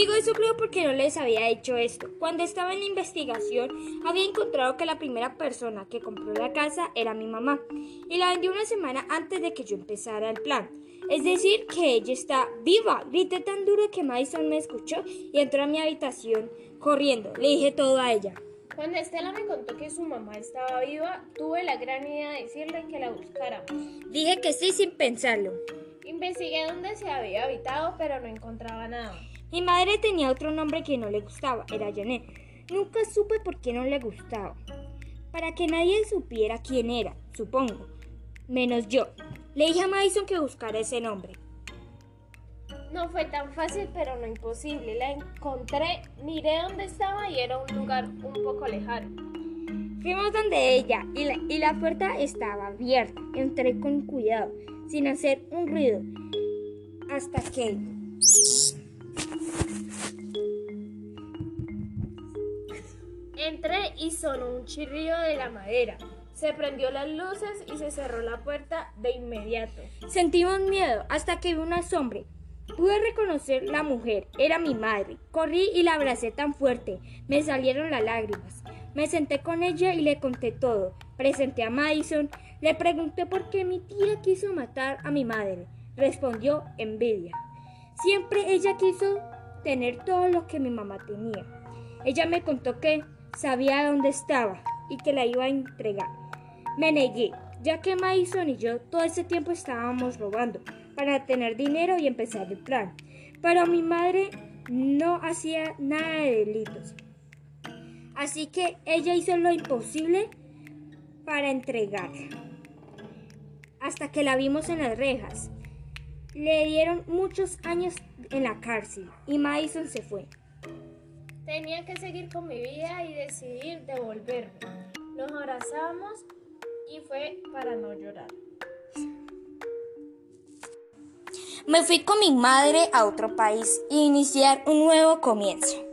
Digo eso creo porque no les había hecho esto. Cuando estaba en la investigación, había encontrado que la primera persona que compró la casa era mi mamá y la vendió una semana antes de que yo empezara el plan. Es decir, que ella está viva. Grité tan duro que Madison me escuchó y entró a mi habitación corriendo. Le dije todo a ella. Cuando Estela me contó que su mamá estaba viva, tuve la gran idea de decirle que la buscara. Dije que sí sin pensarlo. Investigué dónde se había habitado, pero no encontraba nada. Mi madre tenía otro nombre que no le gustaba, era Janet. Nunca supe por qué no le gustaba. Para que nadie supiera quién era, supongo. Menos yo. Le dije a Madison que buscara ese nombre. No fue tan fácil, pero no imposible. La encontré, miré dónde estaba y era un lugar un poco lejano. Fuimos donde ella y la, y la puerta estaba abierta. Entré con cuidado, sin hacer un ruido, hasta que... Entré y sonó un chirrido de la madera. Se prendió las luces y se cerró la puerta de inmediato. Sentimos miedo hasta que vi una sombra. Pude reconocer la mujer, era mi madre. Corrí y la abracé tan fuerte, me salieron las lágrimas. Me senté con ella y le conté todo. Presenté a Madison, le pregunté por qué mi tía quiso matar a mi madre. Respondió envidia. Siempre ella quiso tener todo lo que mi mamá tenía. Ella me contó que sabía dónde estaba y que la iba a entregar. Me negué, ya que Madison y yo todo ese tiempo estábamos robando para tener dinero y empezar el plan. Pero mi madre no hacía nada de delitos. Así que ella hizo lo imposible para entregarla. Hasta que la vimos en las rejas. Le dieron muchos años en la cárcel y Madison se fue. Tenía que seguir con mi vida y decidir devolverme. Nos abrazamos y fue para no llorar. Me fui con mi madre a otro país e iniciar un nuevo comienzo.